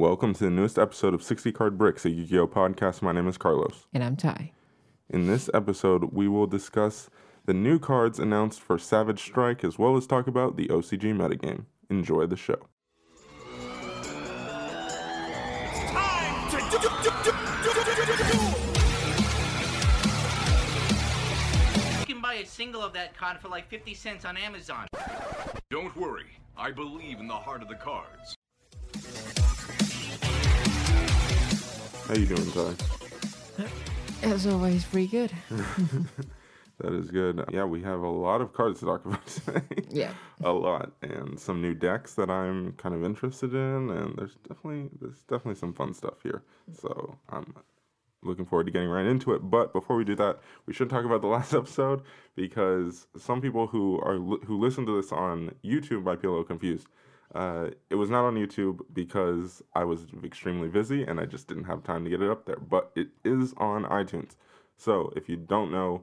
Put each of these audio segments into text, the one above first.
Welcome to the newest episode of 60 Card Bricks, a Yu Gi Oh! podcast. My name is Carlos. And I'm Ty. In this episode, we will discuss the new cards announced for Savage Strike as well as talk about the OCG metagame. Enjoy the show. You can buy a single of that card for like 50 cents on Amazon. Don't worry, I believe in the heart of the cards. How you doing, Ty? As always, pretty good. That is good. Yeah, we have a lot of cards to talk about today. Yeah. a lot, and some new decks that I'm kind of interested in, and there's definitely there's definitely some fun stuff here. So I'm looking forward to getting right into it. But before we do that, we should talk about the last episode because some people who are who listen to this on YouTube might be a little confused. Uh, it was not on YouTube because I was extremely busy and I just didn't have time to get it up there. But it is on iTunes. So if you don't know,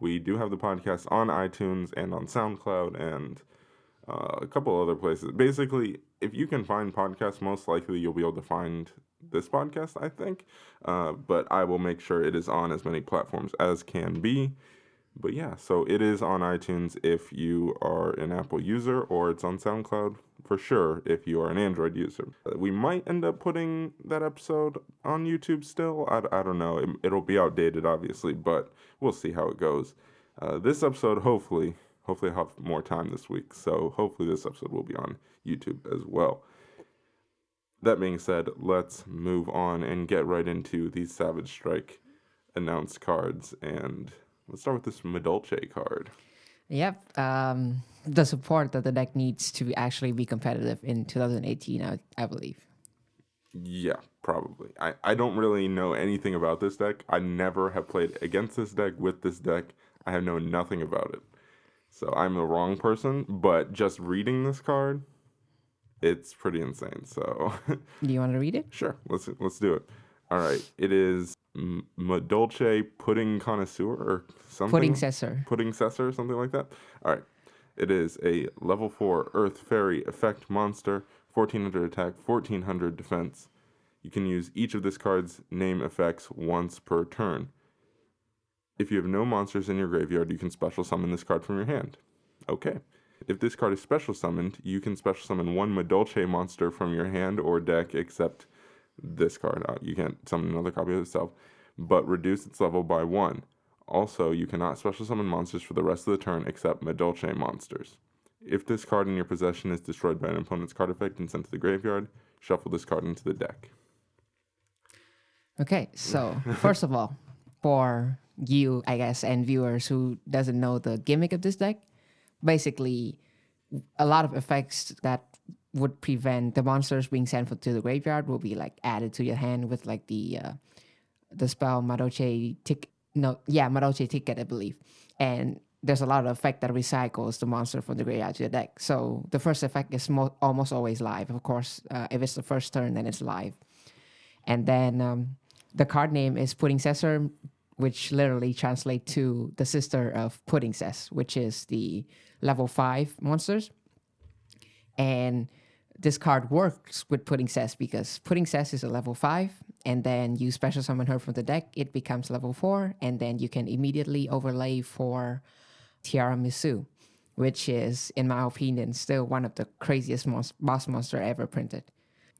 we do have the podcast on iTunes and on SoundCloud and uh, a couple other places. Basically, if you can find podcasts, most likely you'll be able to find this podcast, I think. Uh, but I will make sure it is on as many platforms as can be. But yeah, so it is on iTunes if you are an Apple user, or it's on SoundCloud for sure if you are an Android user. We might end up putting that episode on YouTube still. I, I don't know. It, it'll be outdated, obviously, but we'll see how it goes. Uh, this episode, hopefully, hopefully I'll have more time this week. So hopefully this episode will be on YouTube as well. That being said, let's move on and get right into these Savage Strike announced cards. And let's start with this Madolce card. Yep. Um, the support that the deck needs to actually be competitive in 2018, I, I believe. Yeah, probably. I, I don't really know anything about this deck. I never have played against this deck with this deck. I have known nothing about it. So I'm the wrong person, but just reading this card, it's pretty insane. So Do you want to read it? sure, let's let's do it. All right, it is M- Madolce Pudding Connoisseur or something. Pudding Cessor. Pudding Cessor or something like that. All right. It is a level 4 Earth Fairy effect monster, 1400 attack, 1400 defense. You can use each of this card's name effects once per turn. If you have no monsters in your graveyard, you can special summon this card from your hand. Okay. If this card is special summoned, you can special summon one Madolce monster from your hand or deck except this card. Uh, you can't summon another copy of itself, but reduce its level by one. Also, you cannot special summon monsters for the rest of the turn except Madolce monsters. If this card in your possession is destroyed by an opponent's card effect and sent to the graveyard, shuffle this card into the deck. Okay, so first of all, for you, I guess, and viewers who doesn't know the gimmick of this deck, basically, a lot of effects that would prevent the monsters being sent to the graveyard will be like added to your hand with like the uh, the spell Madolce tick. No, yeah, Madolce ticket, I believe. And there's a lot of effect that recycles the monster from the graveyard to the deck. So the first effect is mo- almost always live. Of course, uh, if it's the first turn, then it's live. And then um, the card name is Pudding Cessor, which literally translates to the sister of Pudding Cess, which is the level five monsters. And this card works with Pudding Cess because Pudding Cess is a level five, and then you special summon her from the deck, it becomes level four, and then you can immediately overlay for Tiara Misu, which is, in my opinion, still one of the craziest boss monster ever printed.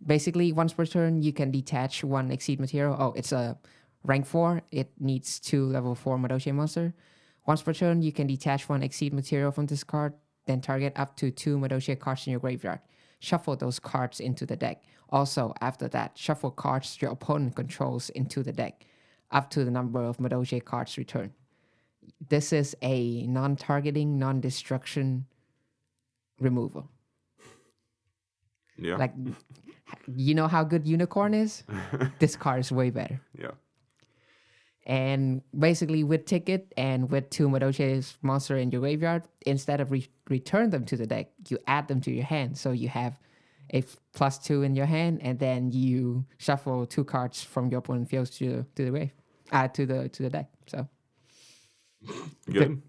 Basically once per turn you can detach one exceed material. Oh it's a rank 4 it needs two level 4 madolce monster. Once per turn you can detach one exceed material from this card then target up to two madolce cards in your graveyard. Shuffle those cards into the deck also after that shuffle cards your opponent controls into the deck up to the number of madolce cards returned this is a non-targeting non-destruction removal. Yeah. like you know how good unicorn is? This card is way better. Yeah. and basically with ticket and with two Madolce's monster in your graveyard instead of re- return them to the deck you add them to your hand. So you have a plus two in your hand and then you shuffle two cards from your opponent field to, to the grave uh, to the to the deck so Good.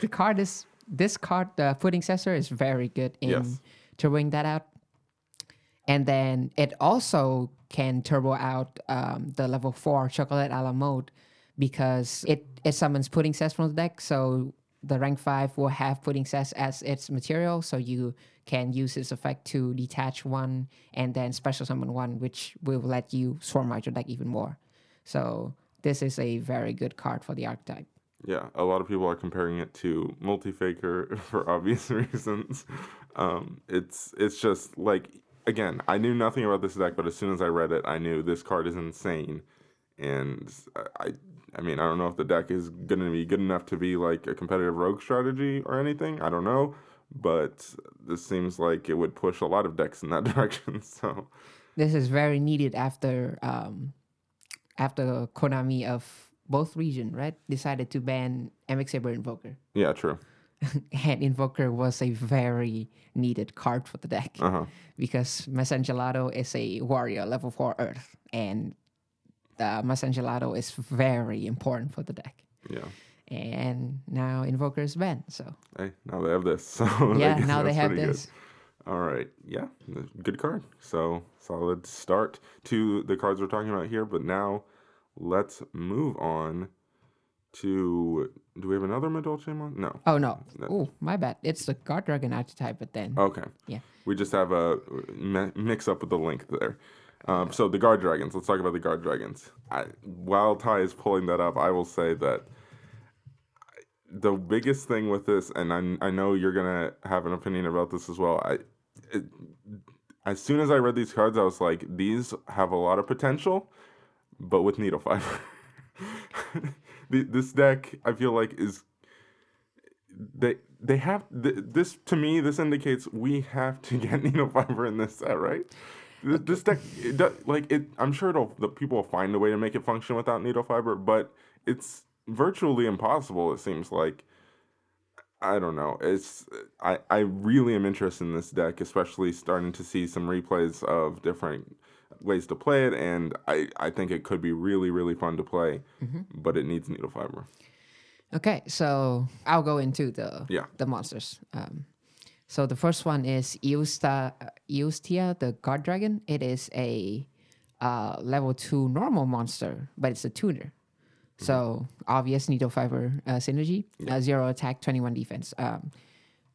the card is this card the pudding cessor is very good in Yes. to bring that out And then it also can turbo out um, the level four chocolate a la mode because it, it summons pudding cess from the deck. So the rank five will have pudding cess as its material. So you can use this effect to detach one and then special summon one, which will let you swarm out your deck even more. So this is a very good card for the archetype. Yeah, a lot of people are comparing it to Multifaker for obvious reasons. Um, it's it's just like again, I knew nothing about this deck, but as soon as I read it, I knew this card is insane, and I I mean I don't know if the deck is gonna be good enough to be like a competitive rogue strategy or anything. I don't know, but this seems like it would push a lot of decks in that direction. So This is very needed after um, after Konami of both region, right, decided to ban MX Saber Invoker. yeah, true. and Invoker was a very needed card for the deck Uh huh. because Messengelato is a warrior level 4 earth and uh, Messengelato is very important for the deck. Yeah. And now Invoker is banned, so Hey, now they have this. So yeah, now they have pretty good. this. All right. Yeah. Good card. So solid start to the cards we're talking about here. But now let's move on to. Do we have another Madolce one? No. Oh no! Oh, my bad. It's the God Dragon archetype, but then Okay. yeah. We just have a mix up with the link there. Um, so the guard dragons. Let's talk about the guard dragons. I, while Ty is pulling that up, I will say that the biggest thing with this, and I, I know you're gonna have an opinion about this as well. I, it, as soon as I read these cards, I was like, these have a lot of potential, but with needle fiber. This deck, I feel like, is they they have th- this to me. This indicates we have to get needle fiber in this set, right? This, this deck, it do, like it, I'm sure it'll the people will find a way to make it function without needle fiber, but it's virtually impossible. It seems like. I don't know. It's I, I really am interested in this deck, especially starting to see some replays of different ways to play it, and I, I think it could be really really fun to play, but it needs needle fiber. Okay, so I'll go into the Yeah. the monsters. Um, so the first one is Eusta, Eustia, the guard Dragon. It is a uh, level two normal monster, but it's a tuner. So obvious needle fiber uh, synergy, uh, zero attack, twenty one defense. Um,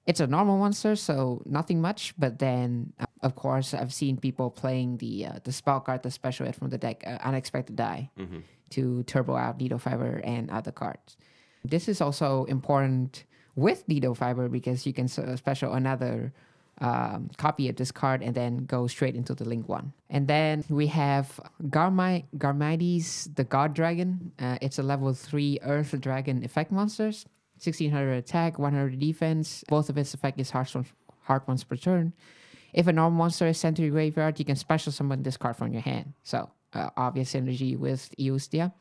it's a normal monster, so nothing much. But then, uh, of course, I've seen people playing the uh, the spell card, the special hit from the deck, uh, unexpected Dai, to turbo out needle fiber and other cards. This is also important with Dido fiber because you can special another um, copy of this card and then go straight into the link one. And then we have Garmi- Garmides, the God Dragon. Uh, it's a level three Earth Dragon effect monsters. 1600 attack, 100 defense. Both of its effect is hard, once- hard per turn. If a normal monster is sent to your graveyard, you can special summon this card from your hand. So, uh, obvious synergy with Eustia.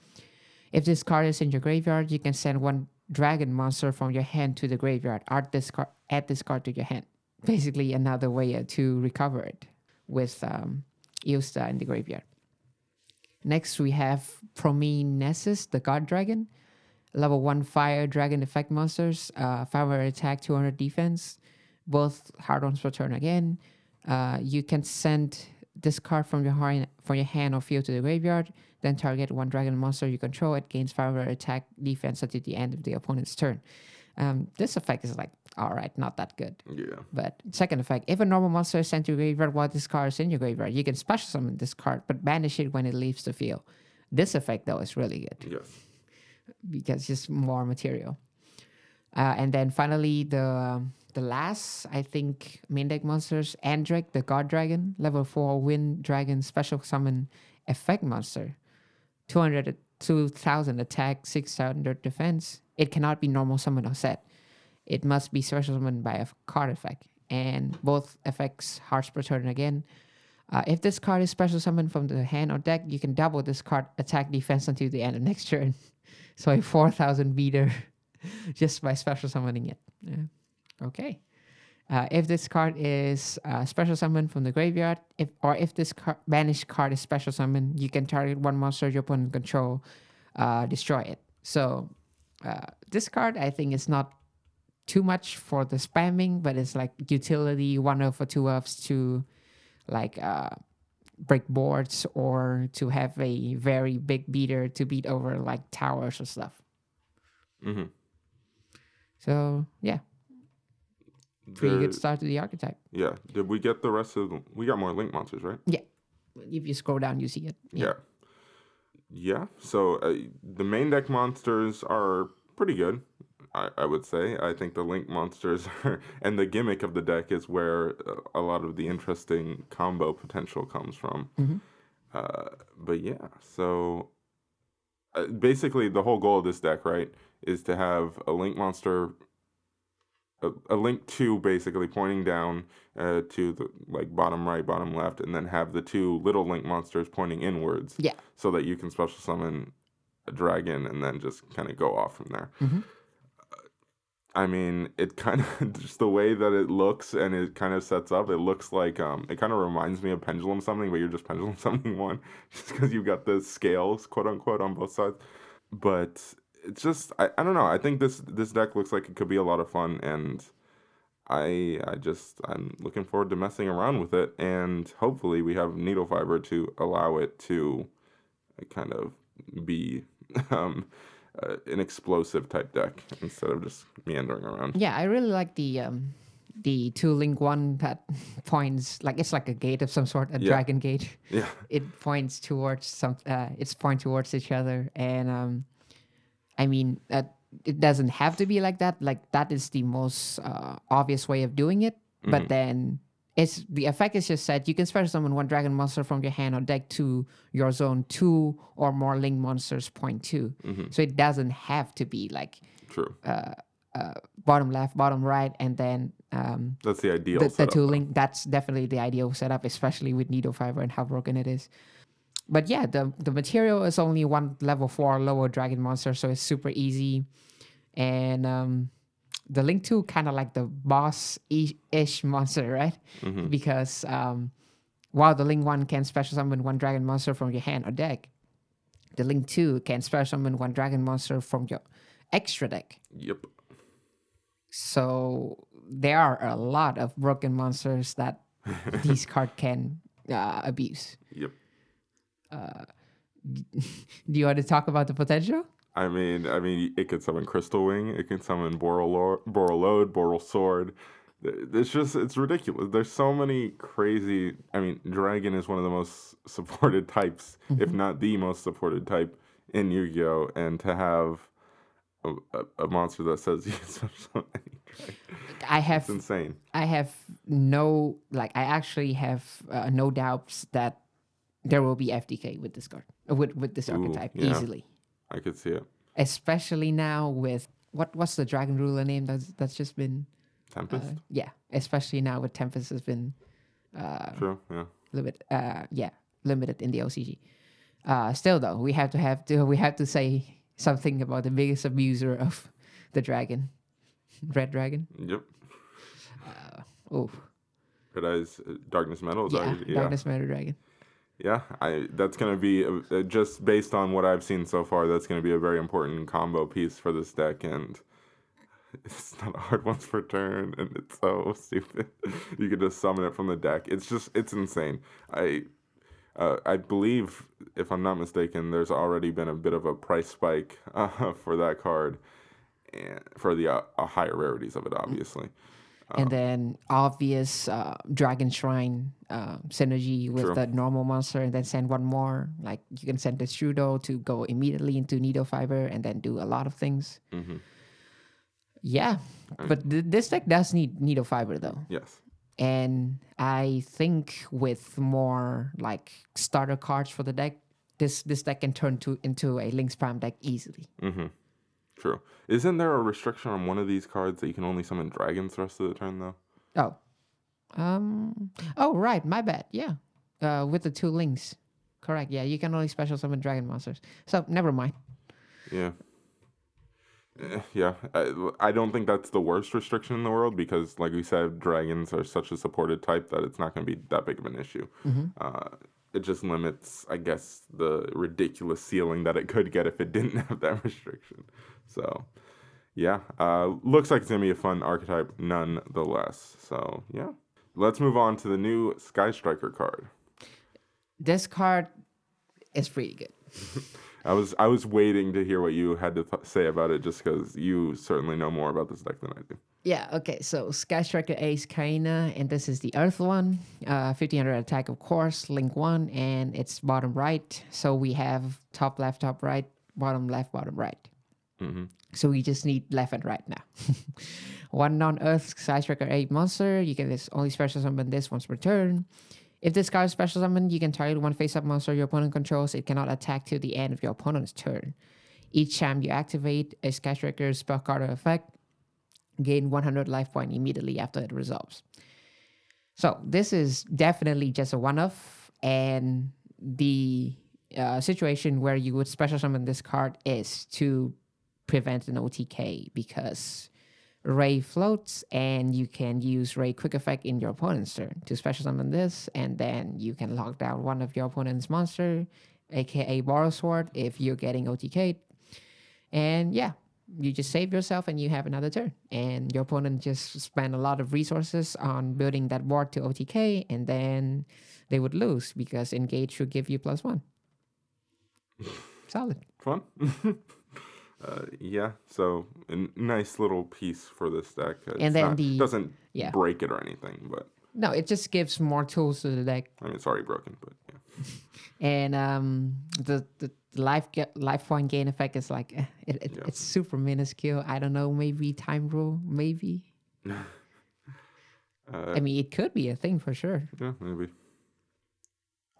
If this card is in your graveyard, you can send one dragon monster from your hand to the graveyard. Add this card, add this card to your hand. Basically, another way uh, to recover it with um, Eusta in the graveyard. Next, we have Promenesis, the god dragon. Level 1 fire dragon effect monsters. Uh, 500 attack, 200 defense. Both hard ones per turn again. Uh, you can send this card from your, hand, from your hand or field to the graveyard. Then target one dragon monster you control. It gains 500 attack defense until the end of the opponent's turn. Um, this effect is like, alright, not that good. Yeah. But second effect, if a normal monster is sent to your graveyard while this card is in your graveyard, you can special summon this card, but banish it when it leaves the field. This effect though is really good Yes. because it's more material. Uh, and then finally the um, the last I think main deck monsters, Andrek, the God Dragon, level four Wind Dragon special summon effect monster, 200 2000 attack, 600 defense. It cannot be normal summon or set. It must be special summoned by a card effect, and both effects hearts per turn again. Uh, if this card is special summoned from the hand or deck, you can double this card attack defense until the end of next turn. so a 4000 beater just by special summoning it. Yeah. Okay. Uh, if this card is uh, special summon from the graveyard, if or if this car- banished card is special summon, you can target one monster your opponent control, uh, destroy it. So uh, this card I think is not too much for the spamming, but it's like utility one of or two ofs to like uh, brick boards or to have a very big beater to beat over like towers or stuff. Mhm. So yeah, pretty There- good start to the archetype. Yeah. Did we get the rest of? The, we got more link monsters, right? Yeah, if you scroll down, you see it. Yeah. Yeah. So uh, the main deck monsters are pretty good. I, I would say. I think the link monsters are, and the gimmick of the deck is where uh, a lot of the interesting combo potential comes from. Uh, but yeah, so uh, basically the whole goal of this deck, right, is to have a link monster, a, a link two basically pointing down uh, to the like bottom right, bottom left, and then have the two little link monsters pointing inwards. Yeah. So that you can special summon a dragon and then just kind of go off from there. I mean, it kind of just the way that it looks and it kind of sets up. It looks like um, it kind of reminds me of pendulum something, but you're just pendulum something one, just because you've got the scales, quote unquote, on both sides. But it's just I, I don't know. I think this this deck looks like it could be a lot of fun, and I I just I'm looking forward to messing around with it, and hopefully we have needle fiber to allow it to kind of be um, uh, an explosive type deck instead of just meandering around. Yeah, I really like the um the two link one that points like it's like a gate of some sort, a Yeah. dragon gate. Yeah, It points towards some uh it's point towards each other and um I mean uh, it doesn't have to be like that. Like that is the most uh, obvious way of doing it. But then it's the effect is just that you can special summon one dragon monster from your hand or deck to your zone two or more link monsters point 2 So it doesn't have to be like true. bottom left, bottom right, and then um, That's the ideal the, the tooling. That's definitely the ideal setup, especially with needle fiber and how broken it is. But yeah, the the material is only one level four lower dragon monster, so it's super easy. And um, the link two kind of like the boss ish monster, right? Because um, while the link one can special summon one dragon monster from your hand or deck, the link two can special summon one dragon monster from your extra deck. Yep. So there are a lot of broken monsters that these card can uh, abuse. Yep. Do you want to talk about the potential? I mean, I mean, it could summon Crystal Wing. It can summon Boral Borreload, Borrelsword. It's just, it's ridiculous. There's so many crazy. I mean, Dragon is one of the most supported types, if not the most supported type in Yu-Gi-Oh. And to have a, a, a monster that says you can summon any dragon, I have it's insane. I have no like I actually have uh, no doubts that there will be FTK with this card uh, with with this archetype yeah. easily. I could see it. Especially now with what what's the dragon ruler name that's that's just been Tempest. uh, yeah, especially now with Tempest has been True. Yeah. limit uh yeah limited in the OCG. Uh, still though, we have to have to we have to say something about the biggest abuser of the dragon, red dragon. Yep. Oh Red Eyes, uh, Darkness Metal. yeah, Dark- yeah. darkness matter dragon. Yeah, I that's gonna be uh, uh, just based on what I've seen so far. That's gonna be a very important combo piece for this deck, and it's not a hard once for turn, and it's so stupid. you can just summon it from the deck. It's just it's insane. I uh, I believe, if I'm not mistaken, there's already been a bit of a price spike uh, for that card, and for the uh, higher rarities of it, obviously. And then obvious uh, dragon shrine uh, synergy with True. the normal monster, and then send one more. Like you can send the Shudo to go immediately into needle fiber, and then do a lot of things. Mm-hmm. Yeah, but th- this deck does need needle fiber though. Yes. and I think with more like starter cards for the deck, this this deck can turn to into a Link's Prime deck easily. Mm-hmm. True. Isn't there a restriction on one of these cards that you can only summon dragons the rest of the turn, though? Oh, um, oh right, my bad. Yeah, uh, with the two links, correct. Yeah, you can only special summon dragon monsters. So never mind. Yeah. Eh, Yeah, I, I don't think that's the worst restriction in the world because, like we said, dragons are such a supported type that it's not going to be that big of an issue. Uh, it just limits, I guess, the ridiculous ceiling that it could get if it didn't have that restriction. So, yeah, uh, looks like it's going to be a fun archetype nonetheless. So, yeah. let's move on to the new Sky Striker card. This card is pretty good. I was I was waiting to hear what you had to th- say about it, just because you certainly know more about this deck than I do. Yeah, okay, so Sky Striker Ace Kaina, and this is the Earth one. Uh, 1500 attack, of course, link one, and it's bottom right. So we have top left, top right, bottom left, bottom right. So we just need left and right now. one non Earth Sky Striker Ace monster, you can just only special summon this once per turn. If this card is special summon, you can target one face up monster your opponent controls. It cannot attack till the end of your opponent's turn. Each time you activate a Sky Striker spell card or effect, gain 100 life point immediately after it resolves. So this is definitely just a one-off, and the uh, situation where you would special summon this card is to prevent an OTK because Raye floats, and you can use Raye quick effect in your opponent's turn to special summon this, and then you can lock down one of your opponent's monster, aka Borrelsword, if you're getting OTK'd. And yeah, you just save yourself and you have another turn. And your opponent just spent a lot of resources on building that board to OTK, and then they would lose because engage should give you plus one. Solid. Fun. uh, yeah, so a n- nice little piece for this deck. It's then not- the- doesn't yeah. break it or anything, but No, it just gives more tools to the deck. I mean it's already broken. But yeah, And um, the, the life get, life point gain effect is like eh, it, it, Yeah. it's super minuscule. I don't know, maybe time rule, maybe. uh, I mean, it could be a thing for sure. yeah, maybe.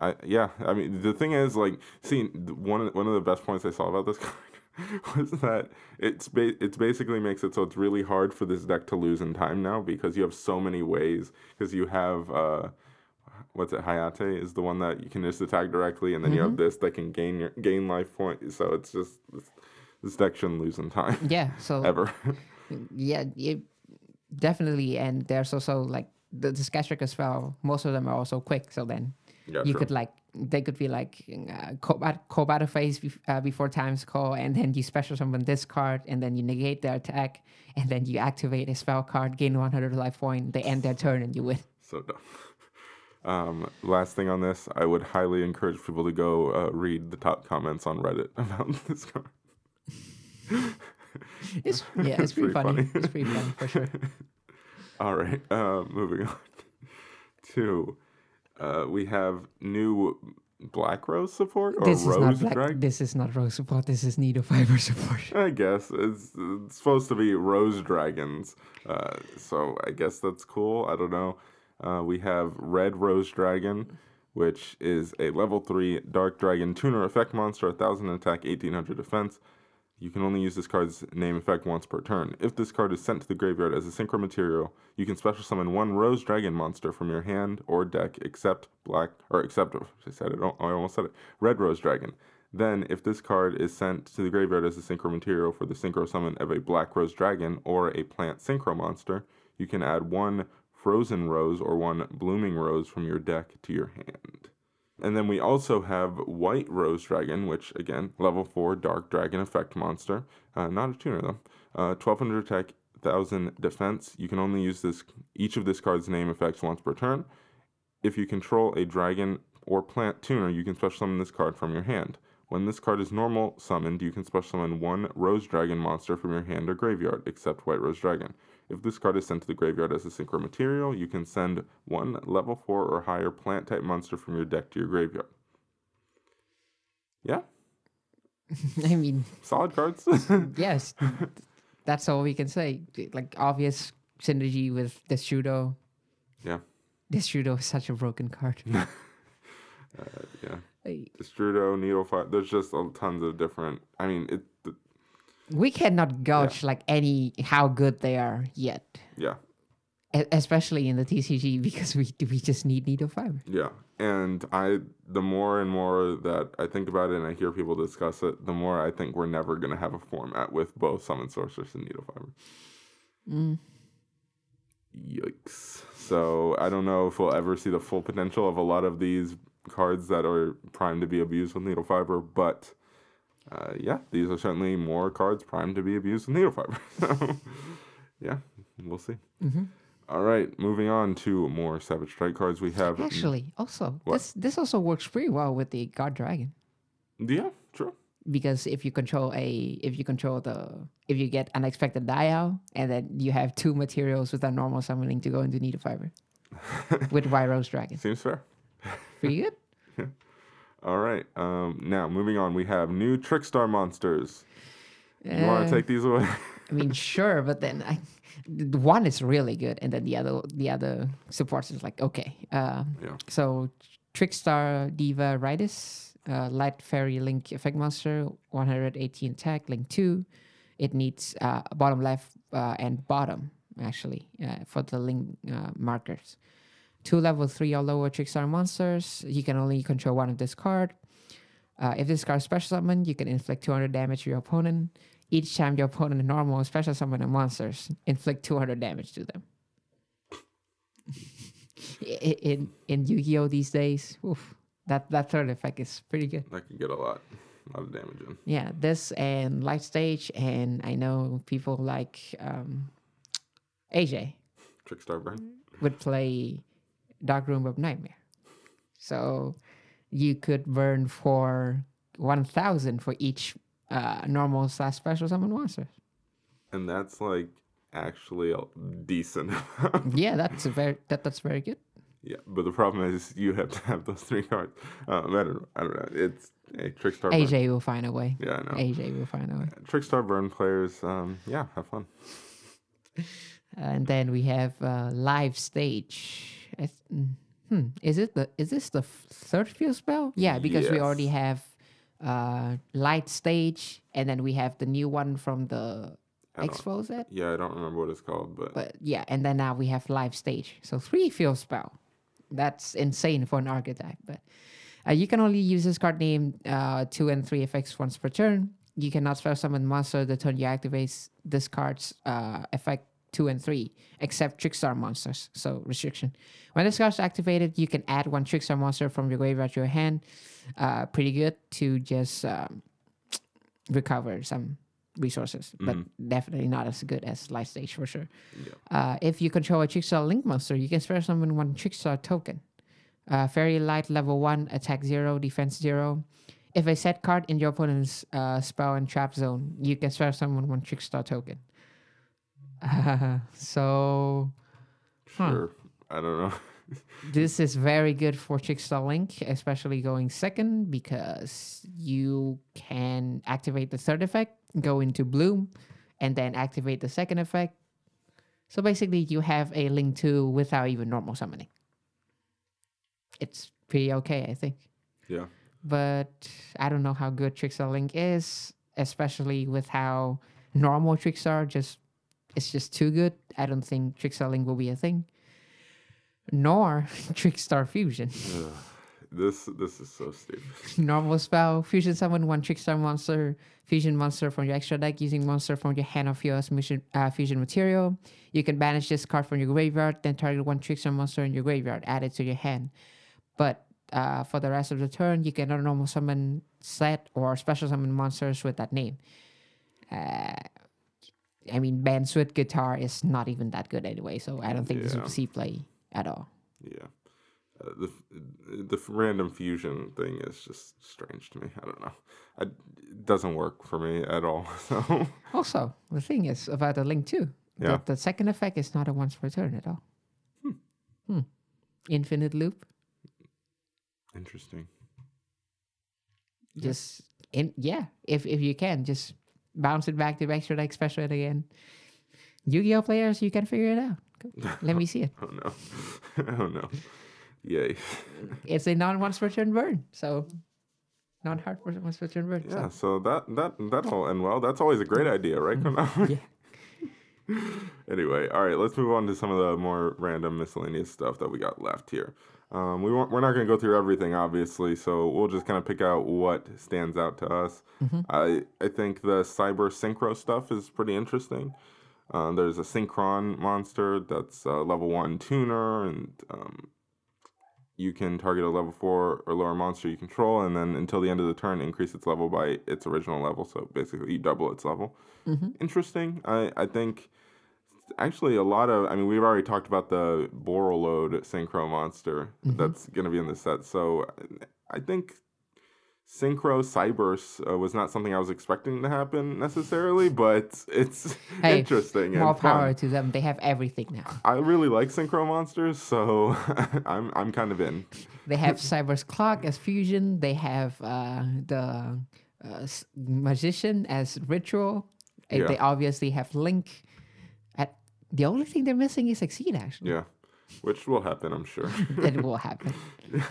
I yeah, I mean the thing is like see th- one of the, one of the best points I saw about this card was that it's ba- it's basically makes it so it's really hard for this deck to lose in time now because you have so many ways because you have uh what's it Hayate is the one that you can just attack directly and then you have this that can gain your gain life point so it's just this, this deck shouldn't lose in time Yeah. So ever yeah, it, definitely. And there's also like the, the Sky Striker spell. Most of them are also quick. So then yeah you true. could like they could be like uh, combat phase bef- uh, before time's call, and then you special summon this card, and then you negate their attack, and then you activate a spell card, gain 100 life point. They end their turn, and you win. So dumb. Um, last thing on this, I would highly encourage people to go uh, read the top comments on Reddit about this card. It's yeah, it's pretty, pretty funny. funny. It's pretty funny for sure. All right, uh, moving on to uh, we have new Black Rose support or This is not Rose black. Drag. This is not rose support. This is needle fiber support. I guess it's, it's supposed to be Rose Dragons, uh, so I guess that's cool. I don't know. Uh, we have Red Rose Dragon, which is a level three Dark Dragon tuner effect monster, thousand attack, eighteen hundred defense. You can only use this card's name effect once per turn. If this card is sent to the graveyard as a synchro material, you can special summon one Rose Dragon monster from your hand or deck, except black or except oh, I said it. Oh, I almost said it. Red Rose Dragon. Then, if this card is sent to the graveyard as a synchro material for the synchro summon of a Black Rose Dragon or a plant synchro monster, you can add one Frozen Rose or one Blooming Rose from your deck to your hand. And then we also have White Rose Dragon, which again, level 4 Dark Dragon effect monster. Uh, not a tuner though. Uh, 1200 attack, 1000 defense. You can only use this each of this card's name effects once per turn. If you control a dragon or plant tuner, you can special summon this card from your hand. When this card is normal summoned, you can special summon one Rose Dragon monster from your hand or graveyard, except White Rose Dragon. If this card is sent to the graveyard as a synchro material, you can send one level 4 or higher plant type monster from your deck to your graveyard. Yeah, I mean, solid cards. yes, that's all we can say. Like obvious synergy with Destrudo. yeah, Destrudo is such a broken card. Uh, yeah. Like, Needle Needlefire, there's just tons of different. I mean, it. We cannot gauge like any how good they are yet, Yeah, e- especially in the TCG because we we just need needle fiber. Yeah, and I the more and more that I think about it and I hear people discuss it, the more I think we're never gonna have a format with both summon sorceress and needle fiber. Mm. Yikes! So I don't know if we'll ever see the full potential of a lot of these cards that are primed to be abused with needle fiber, but uh, yeah, these are certainly more cards primed to be abused with needle fiber. So yeah, we'll see. All right, moving on to more Savage Strike cards. We have Actually, also What? this this also works pretty well with the God Dragon yeah, true. because if you control a if you control the if you get unexpected Dai out and then you have two materials with a normal summoning to go into Needle Fiber with White Rose Dragon. Seems fair. Pretty good. All right. Um, now moving on, we have new Trickstar monsters. You want Uh, to take these away? I mean, sure, but then I, one is really good, and then the other the other supports is like okay. Um, Yeah. So Trickstar Divaridis, uh, Light Fairy Link Effect Monster, 118 attack, Link two. It needs uh, bottom left uh, and bottom actually uh, for the link uh, markers. Two level three or lower Trickstar monsters. You can only control one of this card. Uh, if this card is special summon, you can inflict 200 damage to your opponent. Each time your opponent normal special summon a monsters, inflict 200 damage to them. In in Yu-Gi-Oh these days, oof, that that third effect is pretty good. that can get a lot, a lot of damage in. Yeah, this and Light Stage, and I know people like um, AJ Trickstar burn. would play Dark Room of Nightmare. So you could burn for 1,000 for each uh, normal slash special summon monster. and that's like actually a decent. yeah, that's a very that, that's very good. yeah, but the problem is you have to have those three cards. Um, I don't know. I don't know. It's a Trickstar. Burn. AJ will find a way. Yeah, I know. AJ will find a way. Trickstar burn players. Um, yeah, have fun. And then we have uh, live stage. I th- mm, hmm, is it the is this the third field spell? Yeah, because we already have uh, light stage, and then we have the new one from the I don't- expo set. Yeah, I don't remember what it's called, but, But yeah, and then now we have live stage. So three field spell. That's insane for an archetype. But uh, you can only use this card name uh, two and three effects once per turn. You cannot spell summon monster the turn you activate this card's uh, effect two and three, except Trickstar monsters. So restriction. When this card's activated, you can add one Trickstar monster from your graveyard to your hand. Uh, pretty good to just um, recover some resources, but definitely not as good as Light Stage for sure. Uh, if you control a Trickstar Link monster, you can spare summon one Trickstar token. Uh, Fairy Light level 1, attack 0, defense 0. If a set card in your opponent's uh, spell and trap zone, you can spare summon one Trickstar token. Uh, so sure. I don't know. this is very good for Trickstar Link, especially going second because you can activate the third effect, go into Bloom, and then activate the second effect. So basically, you have a Link 2 without even normal summoning. It's pretty okay, I think. yeah. But I don't know how good Trickstar Link is, especially with how normal tricks are just it's just too good. I don't think Trickstar Link will be a thing. Nor Trickstar Fusion. This this is so stupid. Normal spell, fusion summon one Trickstar monster, fusion monster from your extra deck using monster from your hand of your fusion, uh, fusion material. You can banish this card from your graveyard, then target one Trickstar monster in your graveyard, add it to your hand. But uh, for the rest of the turn, you cannot normal summon set or special summon monsters with that name. Uh, I mean, band with guitar is not even that good anyway, so I don't think this Yeah. will see play at all. Yeah. Uh, the the random fusion thing is just strange to me. I don't know. I, it doesn't work for me at all. So Also, the thing is about the link too. Yeah. That the second effect is not a once per turn at all. Hmm. Infinite loop. interesting. Just in yeah. If if you can, just bounce it back to extra deck, special it again. Yu-Gi-Oh players, you can figure it out. Let me see it. Oh no. oh no. Yay. It's a non once per turn burn. So non hard for once per turn burn. Yeah. So So that that that'll end well. That's always a great idea, right? Mm-hmm. Konami? yeah. anyway, all right, let's move on to some of the more random miscellaneous stuff that we got left here. Um, we won't, we're not going to go through everything, obviously, so we'll just kind of pick out what stands out to us. I I think the cyber synchro stuff is pretty interesting. Uh, there's a synchron monster that's a level one tuner, and um, you can target a level four or lower monster you control, and then until the end of the turn, increase its level by its original level. So basically, you double its level. Interesting. I I think actually a lot of. I mean, we've already talked about the Borreload synchro monster that's going to be in the set. So I think synchro Cyberse uh, was not something I was expecting to happen necessarily, but it's Hey, interesting More and power fun. to them. They have everything now. I really like synchro monsters, so I'm I'm kind of in. They have Cyberse Clock as fusion. They have uh, the uh, magician as ritual. Yeah. They obviously have Link. The only thing they're missing is Exceed, actually. Yeah, which will happen, I'm sure. It will happen.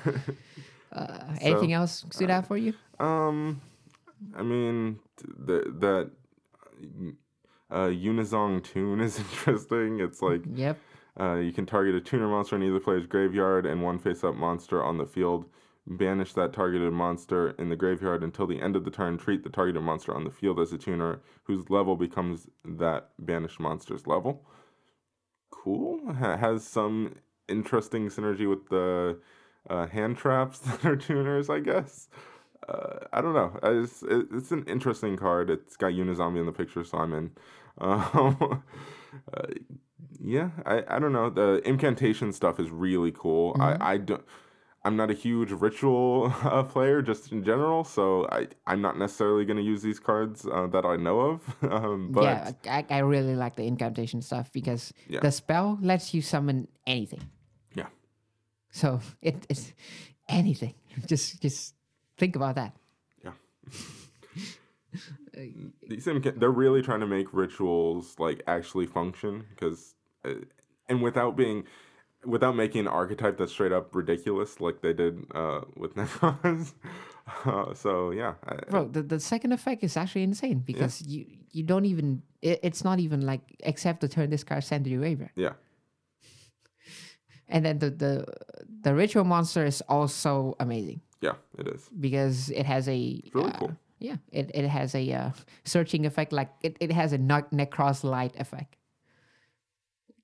Uh, anything else stood out for you? Um, I mean, t- the, that uh, Unizong tune is interesting. It's like Yep. uh, you can target a tuner monster in either player's graveyard and one face-up monster on the field. Banish that targeted monster in the graveyard until the end of the turn. Treat the targeted monster on the field as a tuner whose level becomes that banished monster's level. Cool. Ha- has some interesting synergy with the uh, hand traps that are tuners, I guess. Uh, I don't know. I just, it, it's an interesting card. It's got Unizombie in the picture, so I'm in. Um, uh, yeah, I, I don't know. The Impcantation stuff is really cool. I, I don't. I'm not a huge ritual uh, player, just in general, so I I'm not necessarily going to use these cards uh, that I know of. um, but yeah, I, I really like the Impcantation stuff because Yeah. the spell lets you summon anything. yeah, So it, it's anything. Just just think about that. yeah. these inca- they're really trying to make rituals like actually function because, uh, and without being. Without making an archetype that's straight up ridiculous, like they did uh, with Nekroz. uh, so yeah, I, Bro, the, the second effect is actually insane because you you don't even it, it's not even like except to turn this card send to your graveyard. yeah, And then the, the the ritual monster is also amazing yeah, it is. because it has a really uh, cool. Yeah, it, it has a uh, searching effect like it, it has a ne- necros light effect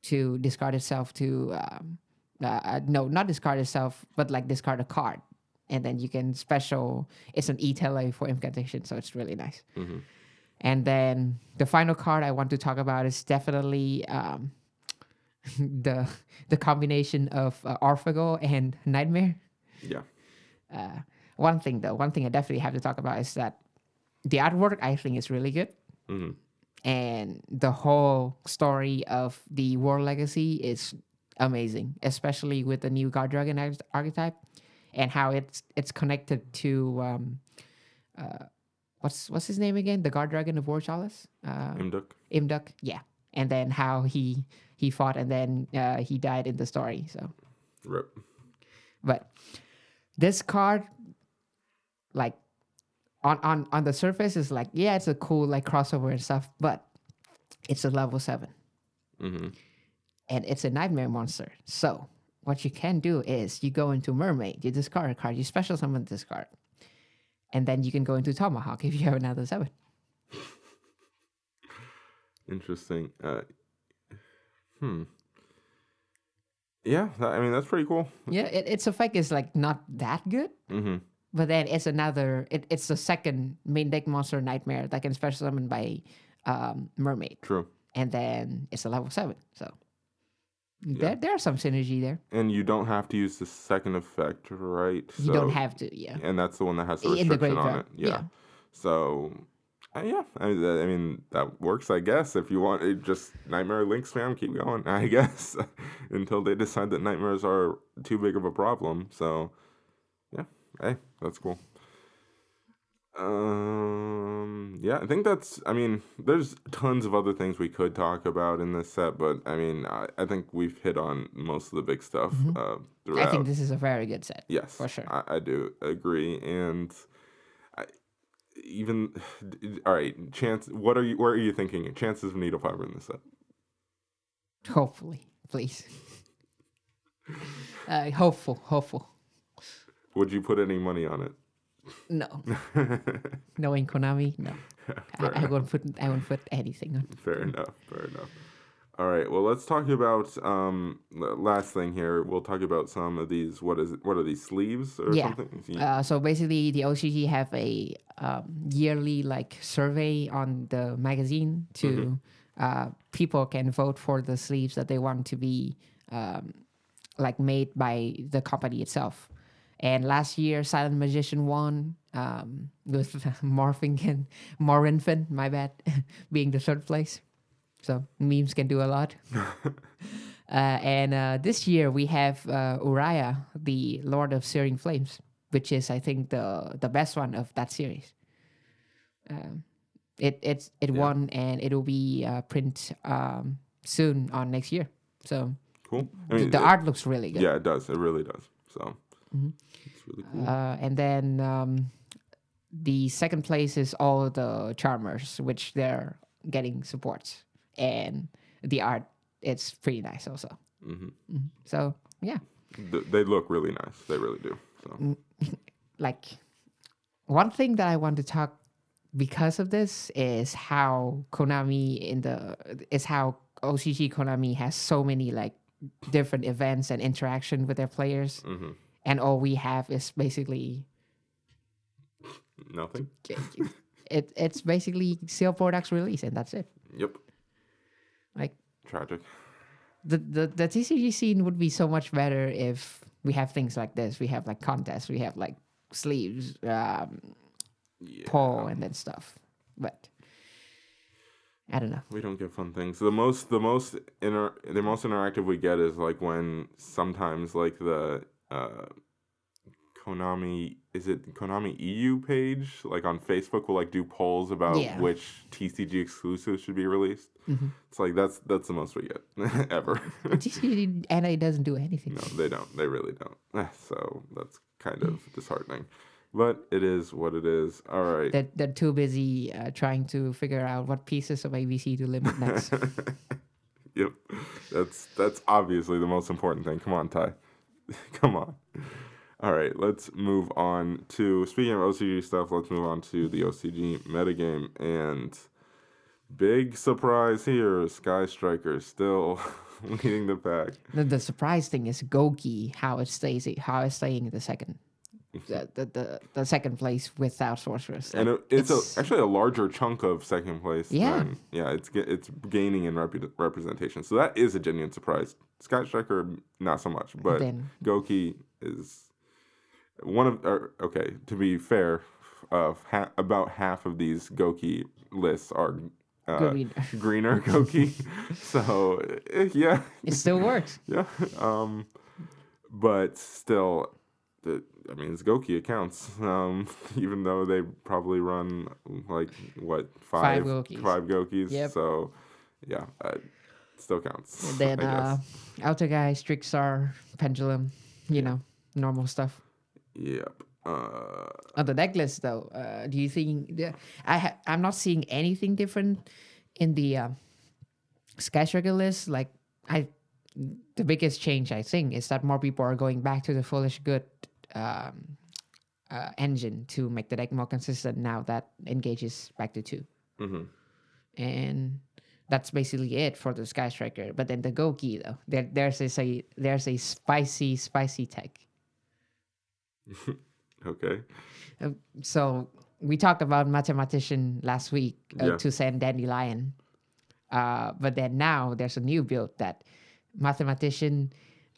to discard itself to um, uh, uh, no not discard itself but like discard a card. And then you can special it's an e-tele for Impcantation so it's really nice. And then the final card i want to talk about is definitely um, the the combination of uh, Orphago and Nightmare. Yeah, Uh, one thing though, one thing I definitely have to talk about is that the artwork I think is really good, Mhm. And the whole story of the World Legacy is amazing, especially with the new God Dragon arch- archetype, and how it's it's connected to um, uh, what's what's his name again? The God Dragon of World Chalice. Uh, Imduk. Imduk, yeah. And then how he he fought and then uh, he died in the story. So, Rip. but this card, like, on on on the surface is like, yeah, it's a cool like crossover and stuff, but it's a level seven, Mm-hmm. and it's a knightmare monster. So what you can do is you go into mermaid, you discard a card, you special summon this card, and then you can go into tomahawk if you have another seven. Interesting. Uh, hmm. Yeah, that, I mean that's pretty cool. Yeah, it, its effect is like not that good, Mm-hmm. But then it's another. It, it's the second main deck monster knightmare that can special summon by um, mermaid, True. and then it's a level seven. So there there's some synergy there. And you don't have to use the second effect, right? You don't have to, yeah. And that's the one that has the In the restriction on it. Yeah. yeah. So, uh, yeah, I, I mean that works, I guess. If you want, it just Knightmare Link spam, keep going, I guess, until they decide that knightmares are too big of a problem. So, yeah, hey, that's cool. Um, yeah, I think that's. I mean, there's tons of other things we could talk about in this set, but I mean, I, I think we've hit on most of the big stuff uh, throughout. Mm-hmm. I think this is a very good set. Yes, for sure. I, I do agree, and I, even all right. Chance, what are you? What are you thinking? Chances of needle fiber in this set? Hopefully, please. uh, hopeful, hopeful. Would you put any money on it? No, knowing Konami, no. I, I won't put. I won't put anything on. Fair enough. Fair enough. All right. Well, let's talk about um last thing here. We'll talk about some of these. What is it? What are these sleeves or Yeah. something? Yeah. Uh, so basically, the OCG have a um, yearly like survey on the magazine to uh, people can vote for the sleeves that they want to be um, like made by the company itself. And last year, Silent Magician won um, with Morphington, Morinfin, my bad, being the third place. So memes can do a lot. uh, and uh, this year we have uh, Uriah, the Lord of Searing Flames, which is I think the the best one of that series. Um, it it's it won and it will be uh, print um, soon on next year. So Cool. I the, mean, the it- art looks really good. Yeah, it does. It really does. So it's really cool. Uh, and then um, the second place is all the charmers, which they're getting supports, and the art it's pretty nice also. Mhm. Mhm. So yeah, Th- they look really nice. They really do. So like one thing that I want to talk because of this is how Konami in the is how OCG Konami has so many like different events and interaction with their players, mhm. And all we have is basically nothing. it it's basically Seal Products release and that's it. Yep. Like Tragic. the, the the TCG scene would be so much better if we have things like this. We have like contests, we have like sleeves, um, Yeah. poll, and then stuff. But I don't know. We don't get fun things. The most, the most inter, the most interactive we get is like when sometimes like the uh, Konami is it Konami EU page like on Facebook will like do polls about Yeah. which TCG exclusives should be released. It's like that's that's the most we get ever. TCG NA doesn't do anything. no, they don't. They really don't. So that's kind of disheartening. But it is what it is. All right. They're, they're too busy uh, trying to figure out what pieces of ABC to limit next. Yep. That's that's obviously the most important thing. Come on, Ty. Come on. All right, let's move on to speaking of OCG stuff, let's move on to the OCG metagame and big surprise here, Sky Striker still leading the pack. the, the surprise thing is Goki, how it stays, how it's staying the second, the, the, the, second place without sorceress. And it, it's, a, actually a larger chunk of second place. Yeah. Than, yeah, it's it's gaining in repu- representation. So that is a genuine surprise. Sky Striker, not so much, but Then- Goki is one of. Or, okay, to be fair, uh, ha- about half of these Goki lists are uh, Green. greener Goki. so eh, yeah, it still works. yeah. Um, but still, the, I mean, it's Goki accounts. Um, even though they probably run like what five Five Gokis. five Gokis. Yep. So yeah, uh, it still counts. And then uh. Outer Guy, Trickstar, Pendulum, you know, normal stuff. Yep. Uh, On the deck list, though, uh, do you think I ha- I'm not seeing anything different in the uh, Sky list? Like I, the biggest change I think is that more people are going back to the foolish good um, uh, engine to make the deck more consistent. Now that engages back to 2 mhm. and that's basically it for the Sky Striker. But then the Goki though, there there's a, a there's a spicy spicy tech. Okay. Uh, so we talked about mathematician last week uh, Yeah. to send dandelion uh, but then now there's a new build that mathematician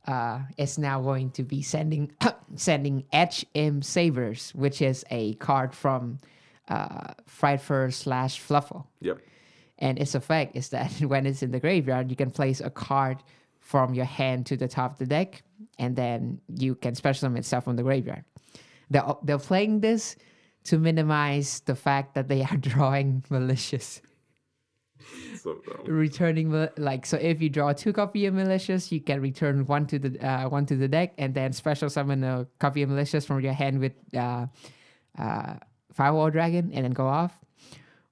uh, is now going to be sending sending hm Savers, which is a card from uh, Frightfur slash Fluffle Yep. and its effect is that when it's in the graveyard, you can place a card from your hand to the top of the deck, and then you can special summon itself from the graveyard. They're, they're playing this to minimize the fact that they are drawing malicious. So. Returning like so, if you draw two copy of malicious, you can return one to the uh, one to the deck, and then special summon a copy of malicious from your hand with uh, uh, Firewall Dragon, and then go off.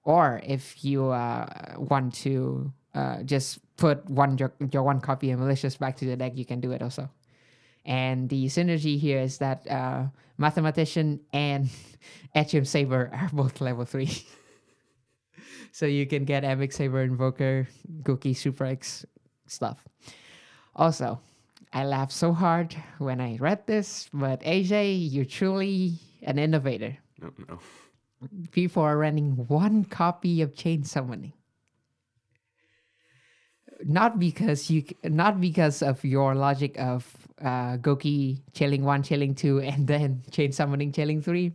Or if you uh, want to uh, just put one your, your one copy of malicious back to the deck, you can do it also. And the synergy here is that uh, mathematician and HM Saber are both level three. so you can get Epic Saber Invoker, Gookie Super X stuff. Also, I laughed so hard when I read this, but AJ, you're truly an innovator. No, no. People are running one copy of Chain Summoning. not because you, not because of your logic of uh, Goki chilling one, chilling two, and then chain summoning chilling three,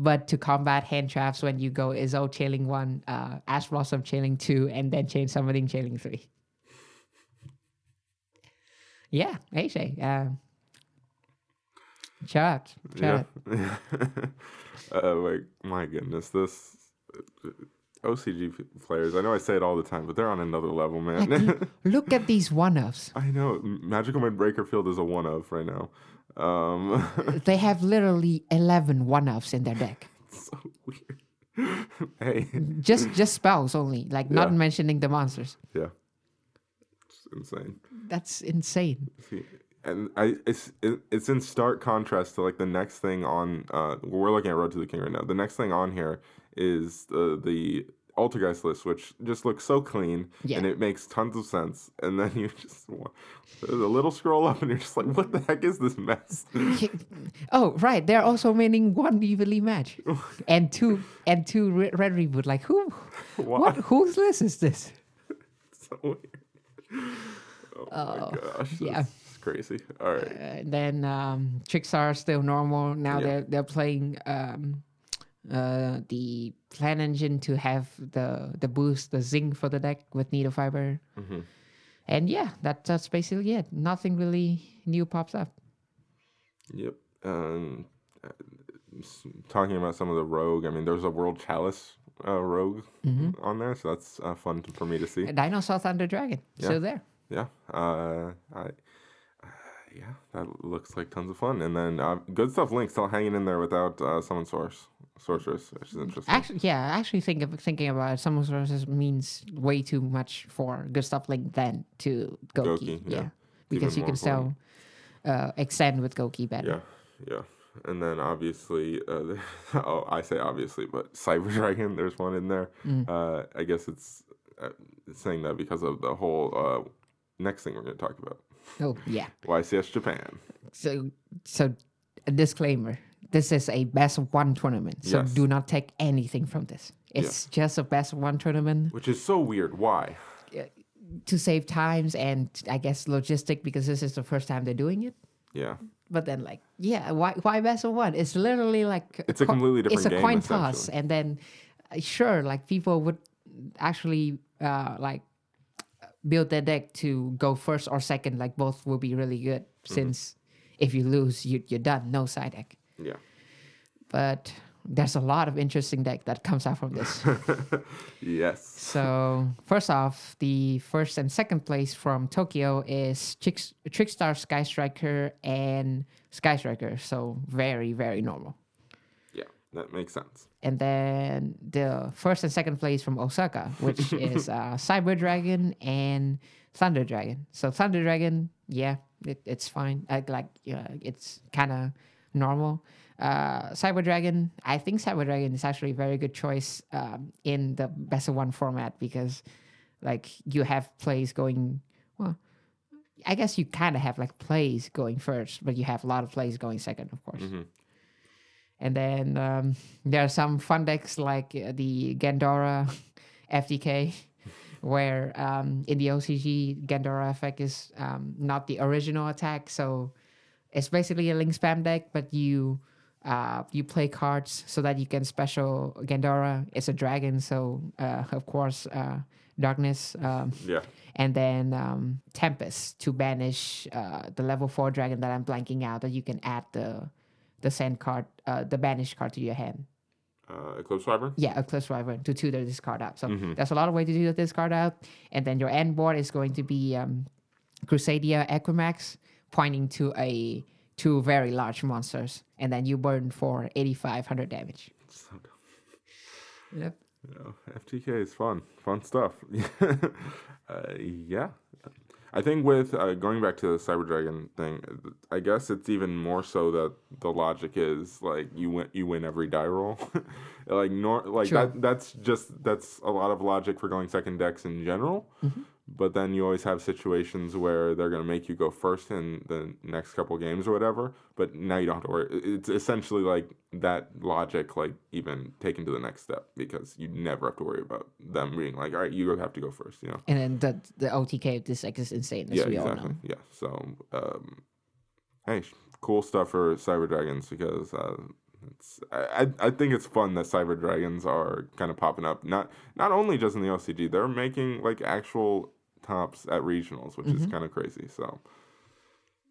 but to combat hand traps when you go Izzo chilling one, uh, Ash Blossom chilling two, and then chain summoning chilling three. Yeah, AJ. Uh, shout out. Shout Yeah. out. uh, like my goodness, this uh, OCG players. I know I say it all the time, but they're on another level, man. Look at these one offs. I know Magical Mind Breaker Field is a one of right now. Um, They have literally 11 one offs in their deck. so weird. hey, Just just spells only, like not Yeah. mentioning the monsters. yeah, it's insane. That's insane. See, and I it's it, it's in stark contrast to like the next thing on uh we're looking at Road to the King right now. The next thing on here is the the Altergeist list, which just looks so clean Yeah. and it makes tons of sense. And then you just there's a little scroll up and you're just like, what the heck is this mess? Oh, right. They're also meaning one evenly match, and two and two re- red reboot. Like who? Why? What? Whose list is this? so weird. Oh, my gosh, yeah. It's crazy. All right. Uh, then um, tricks are still normal. Now Yeah. they're they're playing um, uh, the plan engine to have the the boost, the zing for the deck with needle fiber. Mm-hmm. And yeah, that that's basically it. Nothing really new pops up. Yep. Um, uh, talking about some of the rogue. I mean, there's a World Chalice uh, rogue Mm-hmm. on there, so that's uh, fun to, for me to see. A Dinosaur Thunder Dragon still there. Yeah. Uh, I. Uh, yeah, that looks like tons of fun. And then uh, good stuff. Link still hanging in there without uh, summon source sorceress, which is interesting. Actually, yeah, actually think of thinking about it, Summon Sorceress means way too much for good stuff like then to Goki. Goki, yeah. yeah. Because Even you can still uh, extend with Goki better. Yeah, yeah. And then obviously, uh, the- oh, I say obviously, but Cyber Dragon, there's one in there. Mm. Uh, I guess it's uh, saying that because of the whole uh, next thing we're going to talk about Oh yeah. YCS Japan. So so a disclaimer. This is a best of one tournament. So Yes. do not take anything from this. It's just a best of one tournament Which is so weird. Why? to save times and I guess logistic because this is the first time they're doing it. Yeah. But then, like, yeah, why why best of one? It's literally like It's a completely different It's a game, coin toss, and then uh, sure, like people would actually uh, like build their deck to go first or second. Like both will be really good Mm-hmm. since if you lose, you you're done, no side deck. Yeah. But there's a lot of interesting deck that comes out from this. Yes. So first off, the first and second place from Tokyo is Tricks- Trickstar, Sky Striker, and Sky Striker. So very very normal. Yeah. That makes sense. And then the first and second place from Osaka, which is uh, Cyber Dragon and Thunder Dragon. So Thunder Dragon, yeah, it, it's fine. I, like yeah, it's kind of normal. Uh, Cyber Dragon, I think Cyber Dragon is actually a very good choice um, in the best of one format because, like, you have plays going. Well, I guess you kind of have like plays going first, but you have a lot of plays going second, of course. And then um, there are some fun decks like uh, the Gandora FTK, where um, in the OCG, Gandora effect is um, not the original attack. So it's basically a link spam deck, but you uh, you play cards so that you can special Gandora. It's a dragon, so uh, of course, uh, darkness. Um, Yeah. and then um, Tempest to banish uh, the level four dragon that I'm blanking out. That you can add the the send card, uh, the banish card to your hand. Uh, Eclipse Wyvern? Yeah, Eclipse Wyvern to tutor this card up. So that's a lot of way to do this card out. And then your end board is going to be um, Crusadia Equimax, pointing to a two very large monsters, and then you burn for 8,500 damage. So dumb. Yep. Yeah, FTK is fun, fun stuff. uh, yeah, I think with uh, going back to the Cyber Dragon thing, I guess it's even more so that the logic is like you win, you win every die roll. like nor like Sure. that. That's just that's a lot of logic for going second decks in general. But then you always have situations where they're going to make you go first in the next couple games or whatever. But now you don't have to worry. It's essentially like that logic, like even taken to the next step because you never have to worry about them being like, all right, you have to go first. You know. And then the the OTK of this deck is insane, as yeah, we all exactly. know. Yeah. So, um, hey, cool stuff for Cyber Dragons because uh, it's I, I I think it's fun that Cyber Dragons are kind of popping up. Not not only just in the OCG, they're making like actual tops at regionals, which Mm-hmm. is kind of crazy. So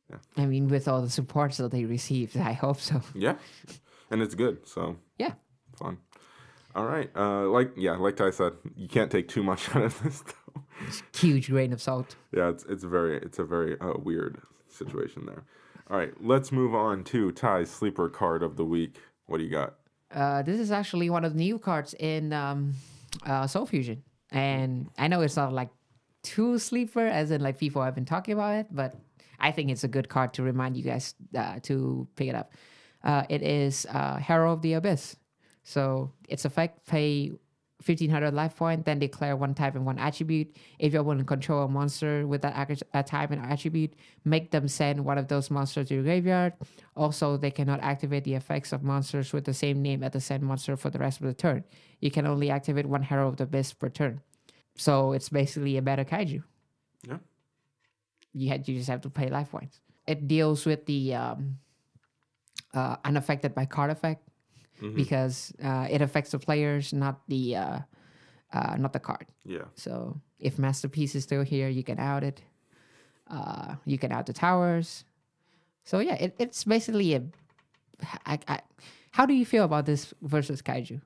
yeah. I mean, with all the supports that they received, I hope so. yeah, and it's good. So Yeah. fun. All right. Uh, like yeah, like Ty said, you can't take too much out of this though. Huge grain of salt. Yeah, it's it's very it's a very uh, weird situation there. All right, let's move on to Ty's sleeper card of the week. What do you got? Uh, this is actually one of the new cards in um, uh, Soul Fusion, and I know it's not like too sleeper as in like people have been talking about it, but I think it's a good card to remind you guys uh, to pick it up. Uh, it is uh, Hero of the Abyss, so its effect pay. 1500 life point, then declare one type and one attribute. If you want to control a monster with that a type and attribute, make them send one of those monsters to your graveyard. Also, they cannot activate the effects of monsters with the same name as the same monster for the rest of the turn. You can only activate one Hero of the Abyss per turn. So it's basically a better kaiju. Yeah. You had you just have to pay life points. It deals with the um, uh, unaffected by card effect because uh, it affects the players, not the uh, uh, not the card. Yeah. So if Masterpiece is still here, you can out it. Uh, you can out the towers. So yeah, it, it's basically a. I, I, how do you feel about this versus kaiju?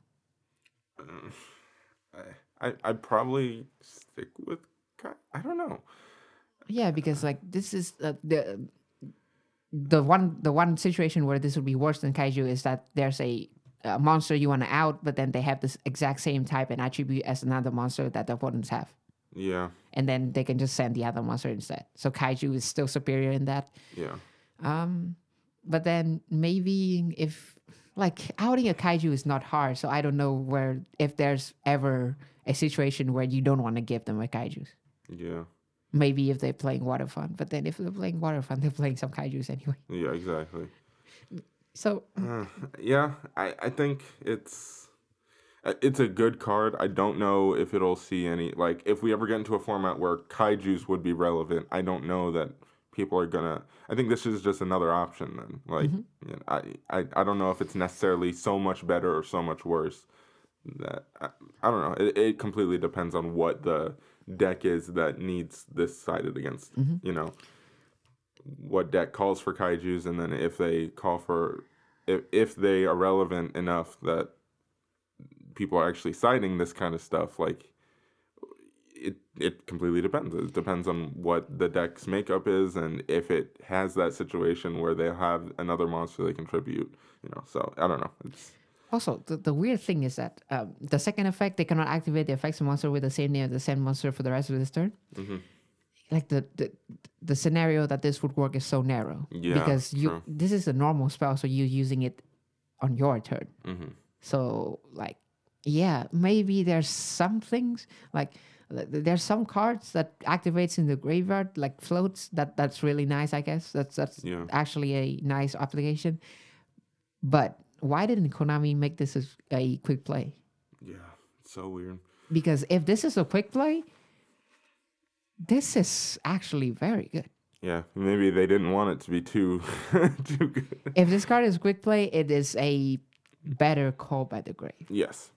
I I'd probably stick with Kai. I don't know. Yeah, because like this is uh, the the one the one situation where this would be worse than kaiju is that there's a, a monster you want to out, but then they have this exact same type and attribute as another monster that the opponents have. Yeah. and then they can just send the other monster instead. So kaiju is still superior in that. Yeah. Um, but then maybe if like outing a kaiju is not hard, so I don't know where if there's ever a situation where you don't want to give them a kaiju. Yeah. Maybe if they're playing water fun, but then if they're playing water fun, they're playing some kaijus anyway. Yeah. Exactly. So Uh, yeah. I I think it's uh, it's a good card. I don't know if it'll see any like if we ever get into a format where kaiju's would be relevant. I don't know that people are gonna. I think this is just another option. Then, like, you know, I, I I don't know if it's necessarily so much better or so much worse. That I, I don't know. It, it completely depends on what the deck is that needs this sided against. Mm-hmm. You know, what deck calls for kaiju's, and then if they call for if if they are relevant enough that people are actually citing this kind of stuff, like it it completely depends. It depends on what the deck's makeup is and if it has that situation where they have another monster they contribute. You know, so I don't know. It's also the, the weird thing is that um, the second effect they cannot activate the effects of monster with the same name as the same monster for the rest of this turn. Like the, the the scenario that this would work is so narrow Yeah, because you true. this is a normal spell, so you're using it on your turn. So like, yeah, maybe there's some things like th- th- there's some cards that activates in the graveyard like floats. That that's really nice. I guess that's that's Yeah. actually a nice application. But why didn't Konami make this as a quick play? yeah, so weird. Because if this is a quick play, this is actually very good. Yeah, maybe they didn't want it to be too too good. If this card is quick play, it is a better call by the grave. Yes.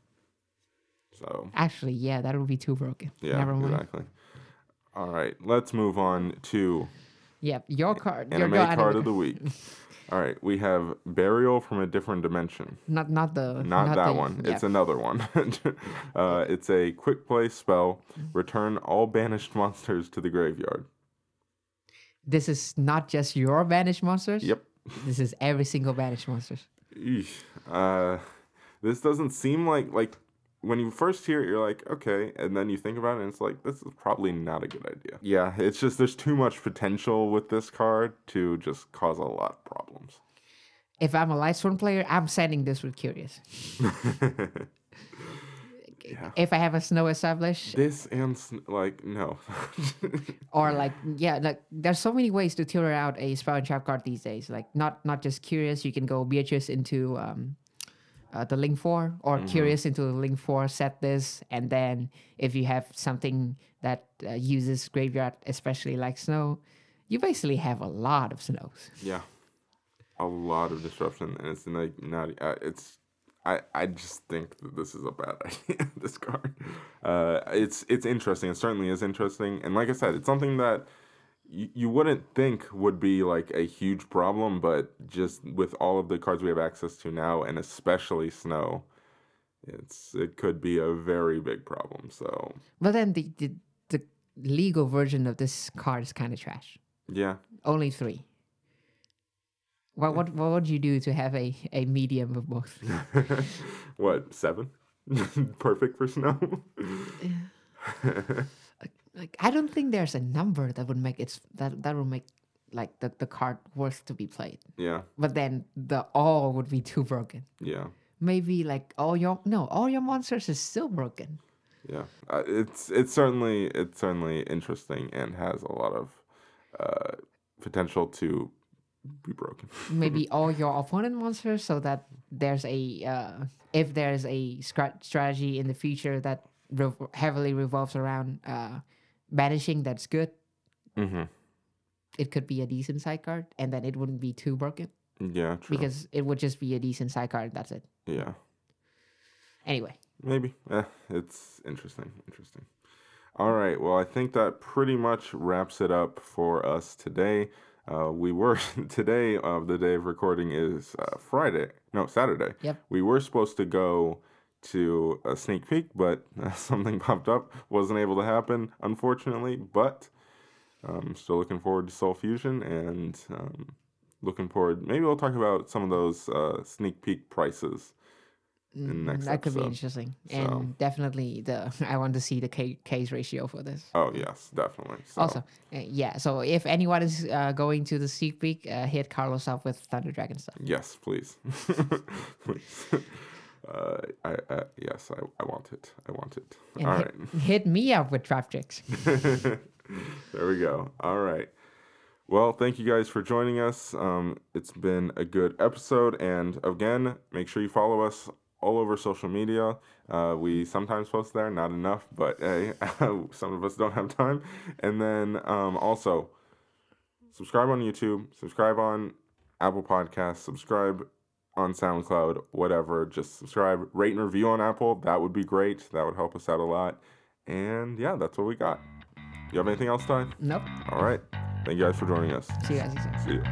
So Actually, yeah, that would be too broken. yeah, Never mind. exactly. All right, let's move on to Yep, your card. your, anime your card anime of the week. All right, we have Burial from a Different Dimension. Not not the Not, that the- one. yeah. It's another one. uh, it's a quick play spell. Return all banished monsters to the graveyard. This is not just your banished monsters. Yep. This is every single banished monsters. Eesh. Uh, this doesn't seem like like when you first hear it, you're like, okay, and then you think about it, and it's like, this is probably not a good idea. Yeah, it's just there's too much potential with this card to just cause a lot of problems. If I'm a Lightsworn player, I'm sending this with Curious. Yeah. if I have a snow established, This and sn- like no. or like yeah, like there's so many ways to tutor out a spell and trap card these days. Like not not just curious, you can go Beatrice into um, uh, the link four, or curious into the link four. Set this, and then if you have something that uh, uses graveyard, especially like snow, you basically have a lot of snows. yeah, a lot of disruption, and it's like not. Uh, it's. I, I just think that this is a bad idea. this card, uh, it's it's interesting. It certainly is interesting, and like I said, it's something that you, you wouldn't think would be like a huge problem, but just with all of the cards we have access to now, and especially snow, it's it could be a very big problem. So But then the the, the legal version of this card is kind of trash. yeah, Only three. What what what would you do to have a, a medium of both? what seven? Perfect for snow. like I don't think there's a number that would make it that that would make like the, the card worth to be played. yeah, But then the all would be too broken. yeah. Maybe like all your no, all your monsters is still broken. Yeah, uh, it's it's certainly it's certainly interesting and has a lot of uh, potential to be broken. Maybe all your opponent monsters, so that there's a uh, if there's a strategy in the future that rev- heavily revolves around uh, banishing, that's good. hmm It could be a decent side card, and then it wouldn't be too broken Yeah, true. because it would just be a decent side card. That's it. yeah, Anyway, maybe. Eh, it's interesting. Interesting. All right. Well, I think that pretty much wraps it up for us today. Uh, we were today of the day of recording is uh, Friday. No, Saturday. Yep. We were supposed to go to a sneak peek, but something popped up. Wasn't able to happen, unfortunately. But um, still looking forward to Soul Fusion and um, looking forward. Maybe we'll talk about some of those uh, sneak peek prices in the next Mm, that could be interesting, So- and definitely the I want to see the K- case ratio for this. Oh yes, definitely. So, Also, uh, yeah. So if anyone is uh, going to the sneak peek, uh, hit Carlos up with Thunder Dragon stuff. yes, please, please. Uh, I, yes, I, I want it. I want it. And All hit, right. hit me up with trap tricks. there we go. All right. Well, thank you guys for joining us. Um, it's been a good episode, and again, make sure you follow us all over social media. Uh, we sometimes post there, not enough, but hey, some of us don't have time. And then um, also, subscribe on YouTube, subscribe on Apple Podcasts, subscribe on SoundCloud, whatever. Just subscribe, rate and review on Apple. That would be great. That would help us out a lot. And yeah, that's what we got. You have anything else, Ty? Nope. All right. Thank you guys for joining us. See you guys. See you.